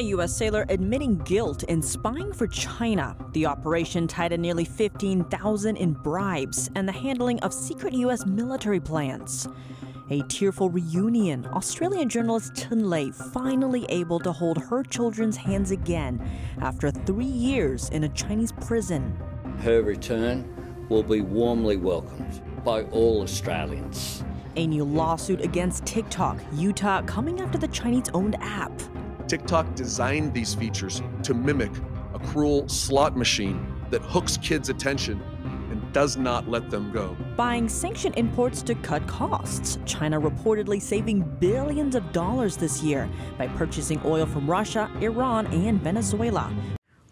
A U.S. sailor admitting guilt in spying for China. The operation tied in nearly 15,000 in bribes and the handling of secret U.S. military plans. A tearful reunion. Australian journalist Lei finally able to hold her children's hands again after three years in a Chinese prison. Her return will be warmly welcomed by all Australians. A new lawsuit against TikTok, Utah coming after the Chinese owned app. TikTok designed these features to mimic a cruel slot machine that hooks kids' attention and does not let them go. Buying sanctioned imports to cut costs. China reportedly saving billions of dollars this year by purchasing oil from Russia, Iran, and Venezuela.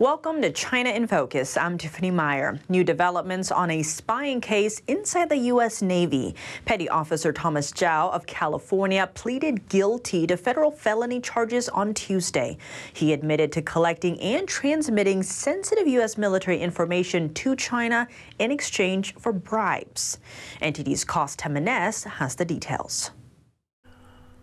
Welcome to China in Focus. I'm Tiffany Meyer. New developments on a spying case inside the U.S. Navy. Petty Officer Thomas Zhao of California pleaded guilty to federal felony charges on Tuesday. He admitted to collecting and transmitting sensitive U.S. military information to China in exchange for bribes. NTD's Cos Temenes has the details.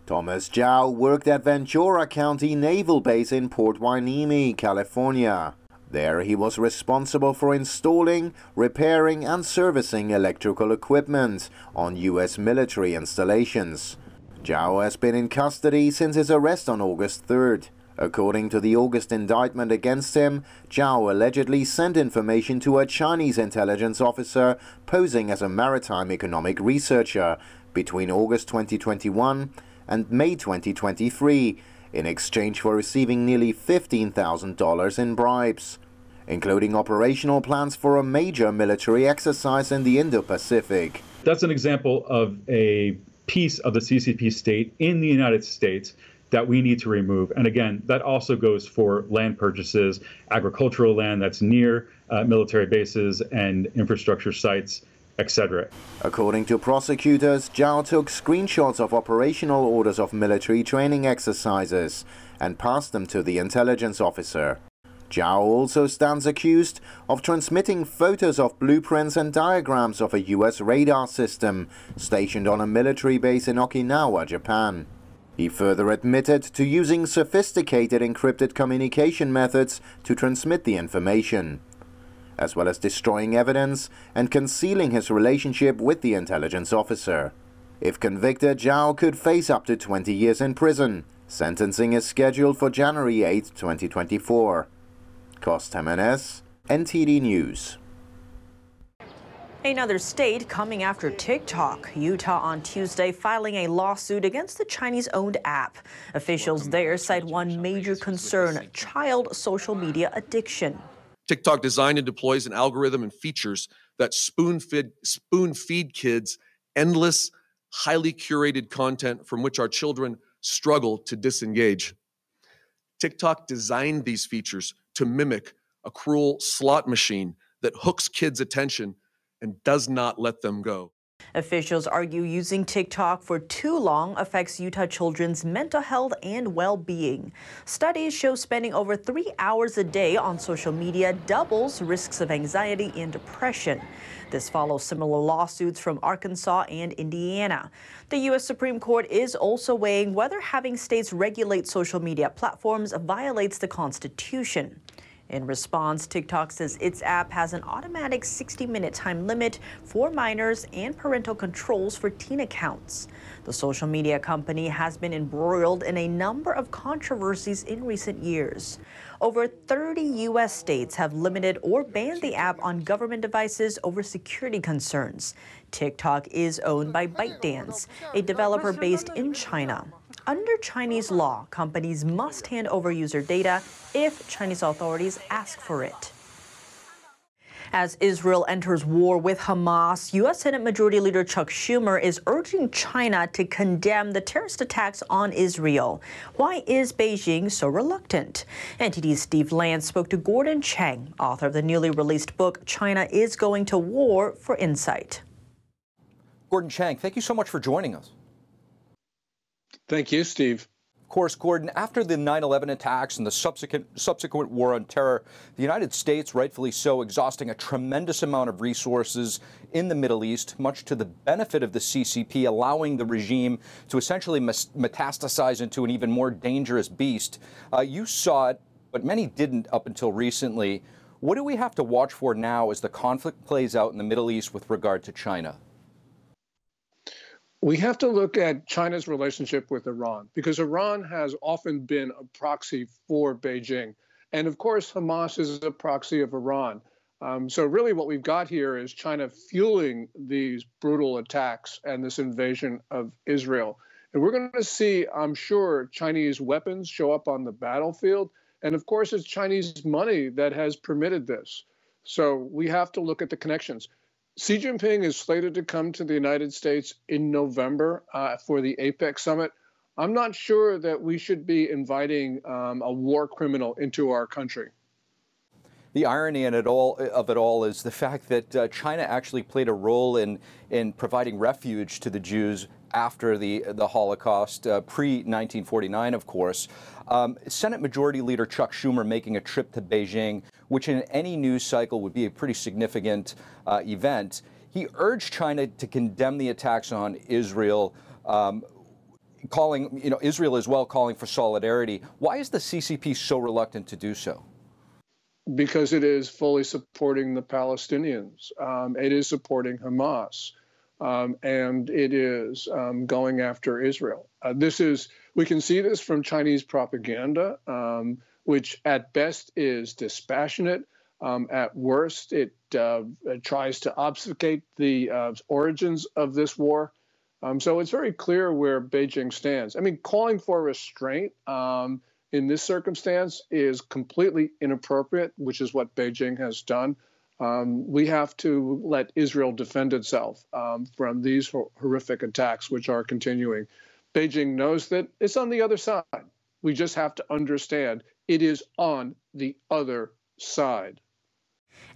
Thomas Zhao worked at Ventura County Naval Base in Port Hueneme, California. There he was responsible for installing, repairing and servicing electrical equipment on U.S. military installations. Zhao has been in custody since his arrest on August 3rd. According to the August indictment against him, Zhao allegedly sent information to a Chinese intelligence officer posing as a maritime economic researcher between August 2021 and May 2023 in exchange for receiving nearly $15,000 in bribes, including operational plans for a major military exercise in the Indo Pacific. That's an example of a piece of the CCP state in the United States that we need to remove. And again, that also goes for land purchases, agricultural land that's near uh, military bases and infrastructure sites etc. According to prosecutors, Zhao took screenshots of operational orders of military training exercises and passed them to the intelligence officer. Zhao also stands accused of transmitting photos of blueprints and diagrams of a U.S. radar system stationed on a military base in Okinawa, Japan. He further admitted to using sophisticated encrypted communication methods to transmit the information as well as destroying evidence and concealing his relationship with the intelligence officer. If convicted, Zhao could face up to 20 years in prison. Sentencing is scheduled for January 8, 2024. Cos Temenes, NTD News. Another state coming after TikTok. Utah on Tuesday filing a lawsuit against the Chinese owned app. Officials there cite one major concern child social media addiction. TikTok designs and deploys an algorithm and features that spoon feed, spoon feed kids endless, highly curated content from which our children struggle to disengage. TikTok designed these features to mimic a cruel slot machine that hooks kids' attention and does not let them go. Officials argue using TikTok for too long affects Utah children's mental health and well being. Studies show spending over three hours a day on social media doubles risks of anxiety and depression. This follows similar lawsuits from Arkansas and Indiana. The U.S. Supreme Court is also weighing whether having states regulate social media platforms violates the Constitution. In response, TikTok says its app has an automatic 60 minute time limit for minors and parental controls for teen accounts. The social media company has been embroiled in a number of controversies in recent years. Over 30 U.S. states have limited or banned the app on government devices over security concerns. TikTok is owned by ByteDance, a developer based in China. Under Chinese law, companies must hand over user data if Chinese authorities ask for it. As Israel enters war with Hamas, U.S. Senate Majority Leader Chuck Schumer is urging China to condemn the terrorist attacks on Israel. Why is Beijing so reluctant? NTD's Steve Lance spoke to Gordon Chang, author of the newly released book, China is Going to War, for insight. Gordon Chang, thank you so much for joining us. Thank you, Steve. Of course, Gordon, after the 9 11 attacks and the subsequent, subsequent war on terror, the United States, rightfully so, exhausting a tremendous amount of resources in the Middle East, much to the benefit of the CCP, allowing the regime to essentially metastasize into an even more dangerous beast. Uh, you saw it, but many didn't up until recently. What do we have to watch for now as the conflict plays out in the Middle East with regard to China? We have to look at China's relationship with Iran because Iran has often been a proxy for Beijing. And of course, Hamas is a proxy of Iran. Um, so, really, what we've got here is China fueling these brutal attacks and this invasion of Israel. And we're going to see, I'm sure, Chinese weapons show up on the battlefield. And of course, it's Chinese money that has permitted this. So, we have to look at the connections. Xi Jinping is slated to come to the United States in November uh, for the APEC summit. I'm not sure that we should be inviting um, a war criminal into our country. The irony in it all, of it all is the fact that uh, China actually played a role in, in providing refuge to the Jews after the, the Holocaust, uh, pre 1949, of course. Um, Senate Majority Leader Chuck Schumer making a trip to Beijing, which in any news cycle would be a pretty significant uh, event. He urged China to condemn the attacks on Israel. Um, calling, you know, Israel as well calling for solidarity. Why is the CCP so reluctant to do so? because it is fully supporting the Palestinians. Um, it is supporting Hamas. Um, and it is um, going after Israel. Uh, this is, we can see this from Chinese propaganda, um, which at best is dispassionate. Um, at worst, it, uh, tries to obfuscate the uh, origins of this war. Um, so it's very clear where Beijing stands. I mean, calling for restraint um, in this circumstance is completely inappropriate, which is what Beijing has done. Um, we have to let Israel defend itself um, from these horrific attacks, which are continuing. Beijing knows that it's on the other side. We just have to understand it is on the other side.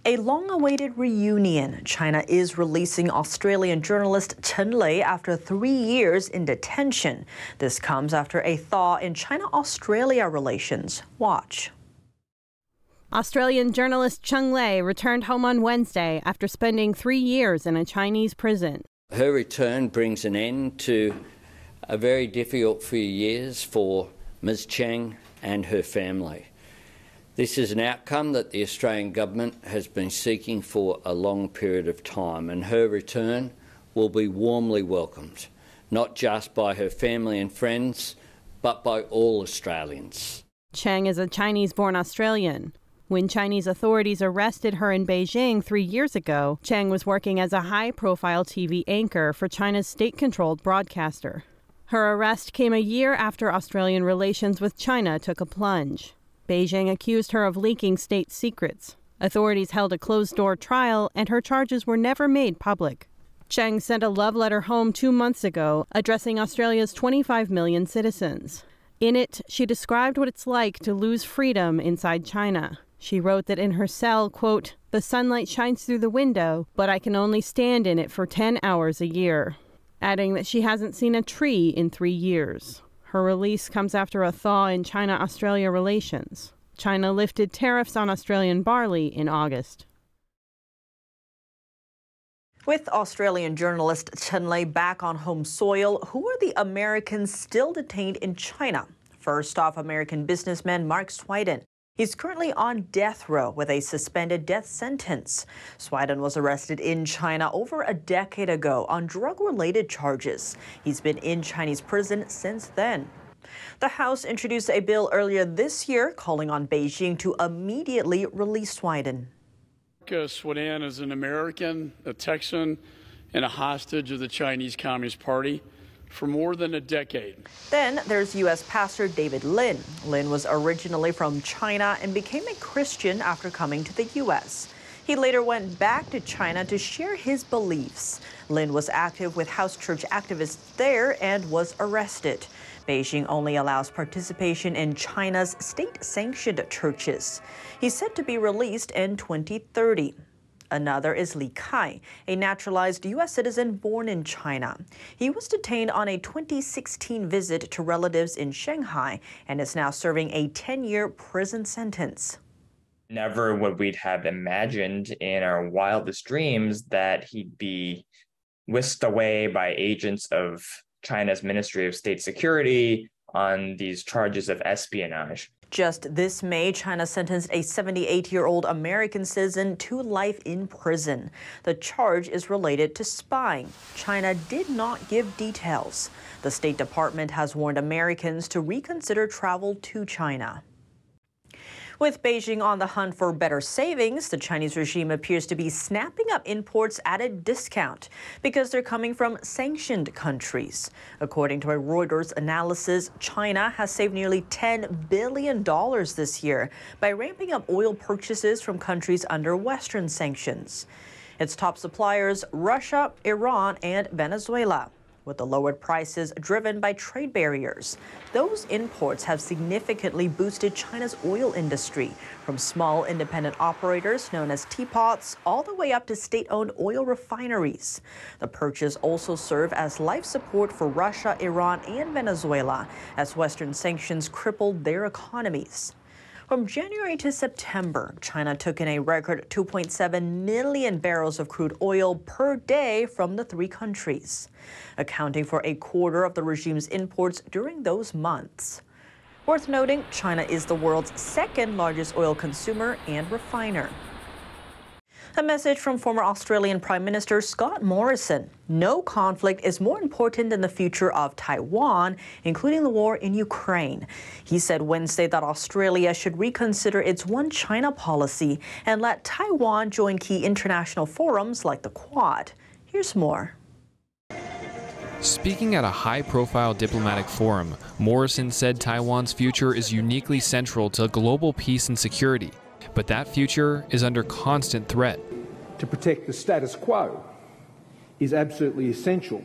A long awaited reunion. China is releasing Australian journalist Cheng Lei after three years in detention. This comes after a thaw in China Australia relations. Watch. Australian journalist Cheng Lei returned home on Wednesday after spending three years in a Chinese prison. Her return brings an end to a very difficult few years for Ms. Cheng and her family. This is an outcome that the Australian Government has been seeking for a long period of time, and her return will be warmly welcomed, not just by her family and friends, but by all Australians. Cheng is a Chinese born Australian. When Chinese authorities arrested her in Beijing three years ago, Cheng was working as a high profile TV anchor for China's state controlled broadcaster. Her arrest came a year after Australian relations with China took a plunge. Beijing accused her of leaking state secrets. Authorities held a closed door trial, and her charges were never made public. Cheng sent a love letter home two months ago, addressing Australia's 25 million citizens. In it, she described what it's like to lose freedom inside China. She wrote that in her cell, quote, the sunlight shines through the window, but I can only stand in it for 10 hours a year, adding that she hasn't seen a tree in three years. Her release comes after a thaw in China Australia relations. China lifted tariffs on Australian barley in August. With Australian journalist Cheng Lei back on home soil, who are the Americans still detained in China? First off, American businessman Mark Swidan. He's currently on death row with a suspended death sentence. Swidan was arrested in China over a decade ago on drug related charges. He's been in Chinese prison since then. The House introduced a bill earlier this year calling on Beijing to immediately release Swidan. Swidan is an American, a Texan, and a hostage of the Chinese Communist Party for more than a decade. Then there's U.S. pastor David Lin. Lin was originally from China and became a Christian after coming to the U.S. He later went back to China to share his beliefs. Lin was active with house church activists there and was arrested. Beijing only allows participation in China's state sanctioned churches. He's set to be released in 2030. Another is Li Kai, a naturalized U.S. citizen born in China. He was detained on a 2016 visit to relatives in Shanghai and is now serving a 10 year prison sentence. Never would we have imagined in our wildest dreams that he'd be whisked away by agents of China's Ministry of State Security on these charges of espionage. Just this May, China sentenced a 78 year old American citizen to life in prison. The charge is related to spying. China did not give details. The State Department has warned Americans to reconsider travel to China. With Beijing on the hunt for better savings, the Chinese regime appears to be snapping up imports at a discount because they're coming from sanctioned countries. According to a Reuters analysis, China has saved nearly $10 billion this year by ramping up oil purchases from countries under Western sanctions. Its top suppliers, Russia, Iran, and Venezuela with the lowered prices driven by trade barriers. Those imports have significantly boosted China's oil industry, from small independent operators known as teapots all the way up to state owned oil refineries. The purchase also serve as life support for Russia, Iran, and Venezuela as Western sanctions crippled their economies. From January to September, China took in a record 2.7 million barrels of crude oil per day from the three countries, accounting for a quarter of the regime's imports during those months. Worth noting, China is the world's second largest oil consumer and refiner. A message from former Australian Prime Minister Scott Morrison. No conflict is more important than the future of Taiwan, including the war in Ukraine. He said Wednesday that Australia should reconsider its one China policy and let Taiwan join key international forums like the Quad. Here's more. Speaking at a high profile diplomatic forum, Morrison said Taiwan's future is uniquely central to global peace and security but that future is under constant threat. To protect the status quo is absolutely essential.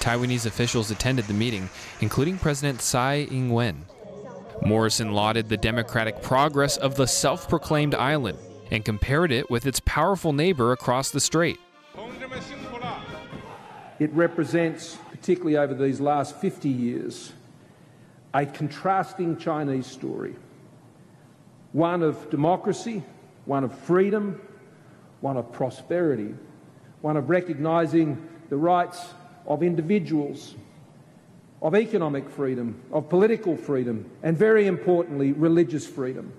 Taiwanese officials attended the meeting, including President Tsai Ing wen. Morrison lauded the democratic progress of the self proclaimed island and compared it with its powerful neighbor across the strait. It represents, particularly over these last 50 years, a contrasting Chinese story one of democracy, one of freedom, one of prosperity, one of recognising the rights of individuals, of economic freedom, of political freedom, and very importantly, religious freedom.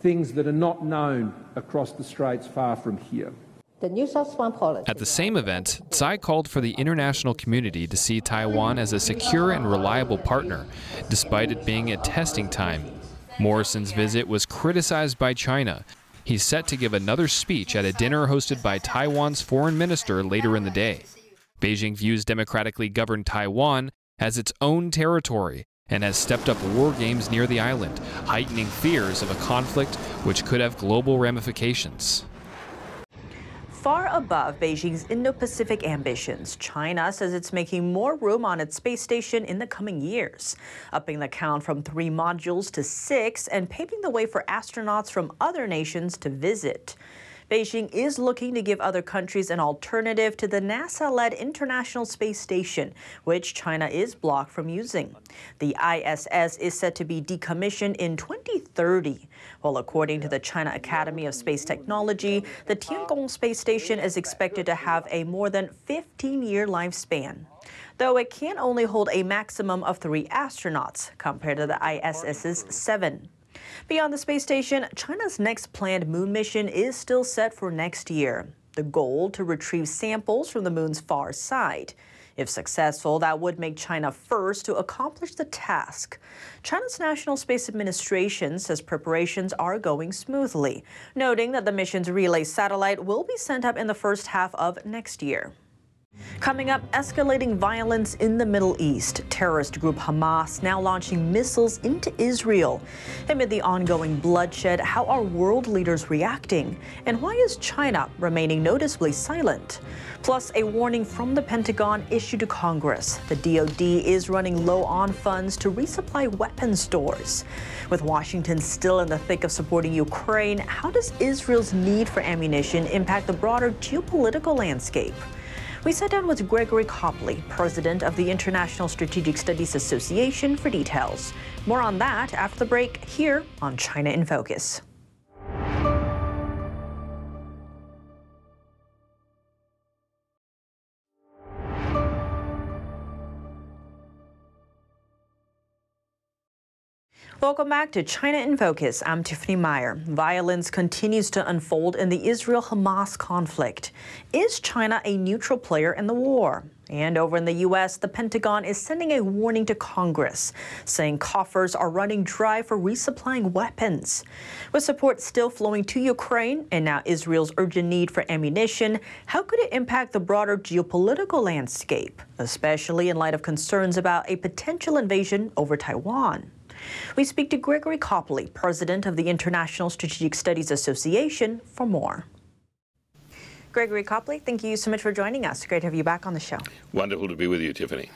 Things that are not known across the straits far from here. The At the same event, Tsai called for the international community to see Taiwan as a secure and reliable partner, despite it being a testing time Morrison's visit was criticized by China. He's set to give another speech at a dinner hosted by Taiwan's foreign minister later in the day. Beijing views democratically governed Taiwan as its own territory and has stepped up war games near the island, heightening fears of a conflict which could have global ramifications. Far above Beijing's Indo Pacific ambitions, China says it's making more room on its space station in the coming years, upping the count from three modules to six and paving the way for astronauts from other nations to visit. Beijing is looking to give other countries an alternative to the NASA led International Space Station, which China is blocked from using. The ISS is set to be decommissioned in 2030. Well, according to the China Academy of Space Technology, the Tiangong space station is expected to have a more than 15 year lifespan though it can only hold a maximum of three astronauts compared to the ISS's seven. Beyond the space station, China's next planned moon mission is still set for next year. The goal to retrieve samples from the moon's far side. If successful, that would make China first to accomplish the task. China's National Space Administration says preparations are going smoothly, noting that the mission's relay satellite will be sent up in the first half of next year. Coming up, escalating violence in the Middle East. Terrorist group Hamas now launching missiles into Israel. Amid the ongoing bloodshed, how are world leaders reacting? And why is China remaining noticeably silent? Plus, a warning from the Pentagon issued to Congress. The DoD is running low on funds to resupply weapons stores. With Washington still in the thick of supporting Ukraine, how does Israel's need for ammunition impact the broader geopolitical landscape? We sat down with Gregory Copley, president of the International Strategic Studies Association, for details. More on that after the break here on China in Focus. Welcome back to China in Focus. I'm Tiffany Meyer. Violence continues to unfold in the Israel Hamas conflict. Is China a neutral player in the war? And over in the U.S., the Pentagon is sending a warning to Congress, saying coffers are running dry for resupplying weapons. With support still flowing to Ukraine and now Israel's urgent need for ammunition, how could it impact the broader geopolitical landscape, especially in light of concerns about a potential invasion over Taiwan? We speak to Gregory Copley, president of the International Strategic Studies Association, for more. Gregory Copley, thank you so much for joining us. Great to have you back on the show. Wonderful to be with you, Tiffany.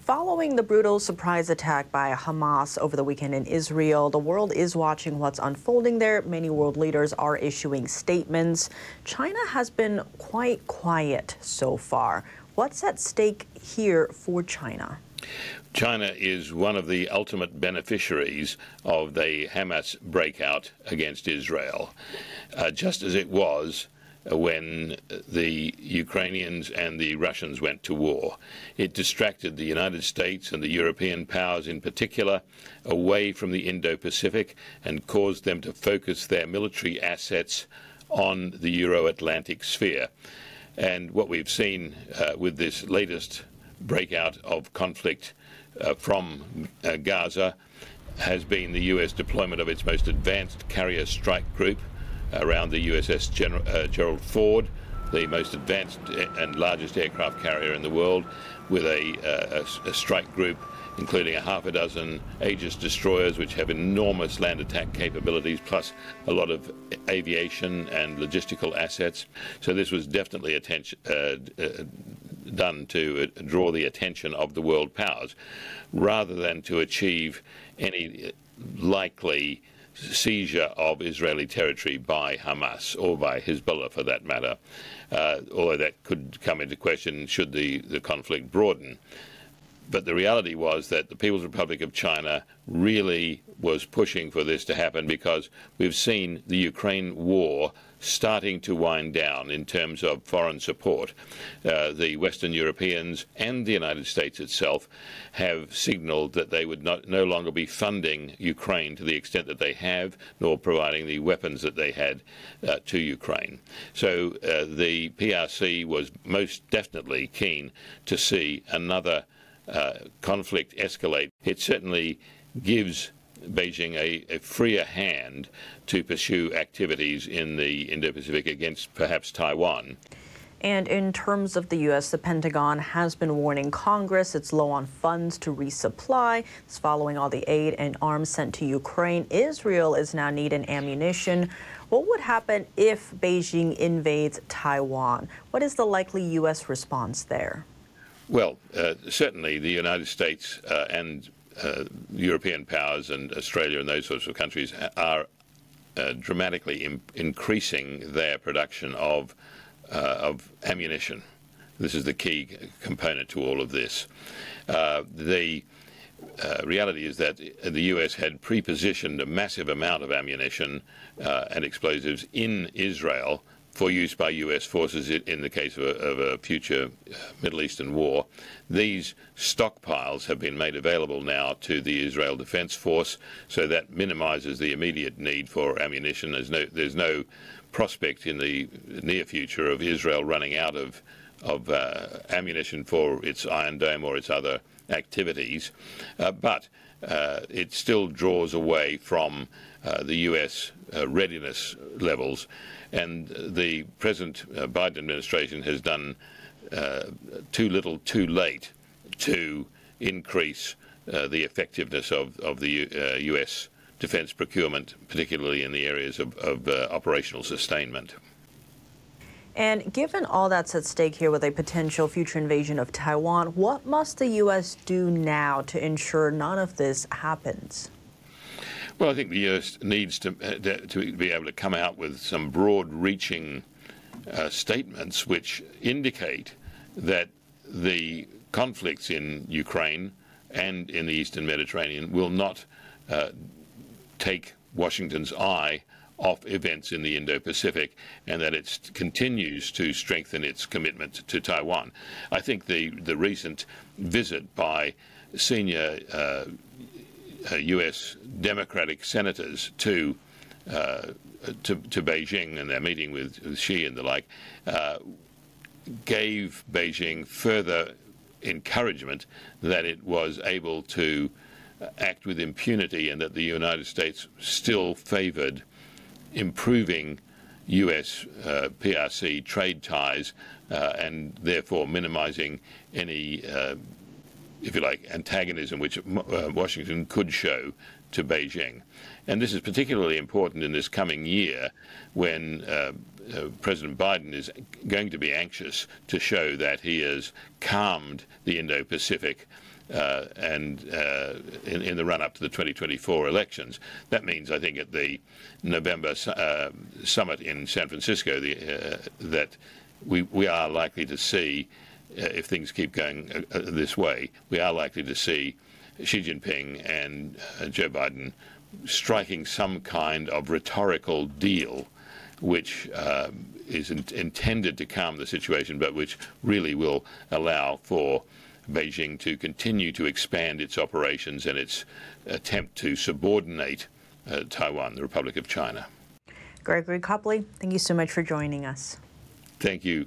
Following the brutal surprise attack by Hamas over the weekend in Israel, the world is watching what's unfolding there. Many world leaders are issuing statements. China has been quite quiet so far. What's at stake here for China? China is one of the ultimate beneficiaries of the Hamas breakout against Israel, uh, just as it was when the Ukrainians and the Russians went to war. It distracted the United States and the European powers in particular away from the Indo Pacific and caused them to focus their military assets on the Euro Atlantic sphere. And what we've seen uh, with this latest breakout of conflict uh, from uh, Gaza has been the U.S. deployment of its most advanced carrier strike group around the USS Gen- uh, Gerald Ford, the most advanced and largest aircraft carrier in the world, with a, a, a strike group including a half a dozen Aegis destroyers, which have enormous land attack capabilities, plus a lot of aviation and logistical assets. So this was definitely attention, uh, uh, done to draw the attention of the world powers, rather than to achieve any likely seizure of Israeli territory by Hamas or by Hezbollah for that matter, uh, although that could come into question should the, the conflict broaden. But the reality was that the People's Republic of China really was pushing for this to happen because we've seen the Ukraine war starting to wind down in terms of foreign support. Uh, the Western Europeans and the United States itself have signaled that they would not, no longer be funding Ukraine to the extent that they have, nor providing the weapons that they had uh, to Ukraine. So uh, the PRC was most definitely keen to see another uh, conflict escalate. It certainly gives Beijing a, a, freer hand to pursue activities in the Indo Pacific against perhaps Taiwan. And in terms of the U.S., the Pentagon has been warning Congress it's low on funds to resupply. It's following all the aid and arms sent to Ukraine. Israel is now needing ammunition. What would happen if Beijing invades Taiwan? What is the likely U.S. response there? Well, uh, certainly the United States uh, and European powers and Australia and those sorts of countries are uh, dramatically in- increasing their production of uh, of ammunition. This is the key component to all of this. Uh, the uh, reality is that the US had pre-positioned a massive amount of ammunition uh, and explosives in Israel for use by US forces in the case of a, of a, future uh, Middle Eastern war. These stockpiles have been made available now to the Israel Defense Force, so that minimizes the immediate need for ammunition. There's no, there's no prospect in the near future of Israel running out of, of uh, ammunition for its Iron Dome or its other activities. Uh, but uh, it still draws away from uh, the US uh, readiness levels and the present uh, Biden administration has done uh, too little, too late to increase uh, the effectiveness of, of the U, U.S. Uh, defense procurement, particularly in the areas of, of uh, operational sustainment. And given all that's at stake here with a potential future invasion of Taiwan, what must the U.S. do now to ensure none of this happens? Well, I think the U.S. needs to, uh, to be able to come out with some broad reaching uh, statements which indicate that the conflicts in Ukraine and in the Eastern Mediterranean will not uh, take Washington's eye off events in the Indo-Pacific and that it continues to strengthen its commitment to Taiwan. I think the, the recent visit by senior uh, U.S. Uh, Democratic senators to, uh, to, to Beijing and their meeting with, with Xi and the like uh, gave Beijing further encouragement that it was able to act with impunity and that the United States still favored improving US uh, PRC trade ties uh, and therefore minimizing any, uh, if you like, antagonism which uh, Washington could show to Beijing. And this is particularly important in this coming year when uh, uh, President Biden is going to be anxious to show that he has calmed the Indo Pacific. Uh, and uh, in, in, the run up to the 2024 elections. That means, I think, at the November uh, summit in San Francisco, the, that we, we are likely to see, if things keep going this way, we are likely to see Xi Jinping and Joe Biden striking some kind of rhetorical deal which um, is in intended to calm the situation, but which really will allow for Beijing to continue to expand its operations and its attempt to subordinate uh, Taiwan, the Republic of China. Gregory Copley, thank you so much for joining us. Thank you.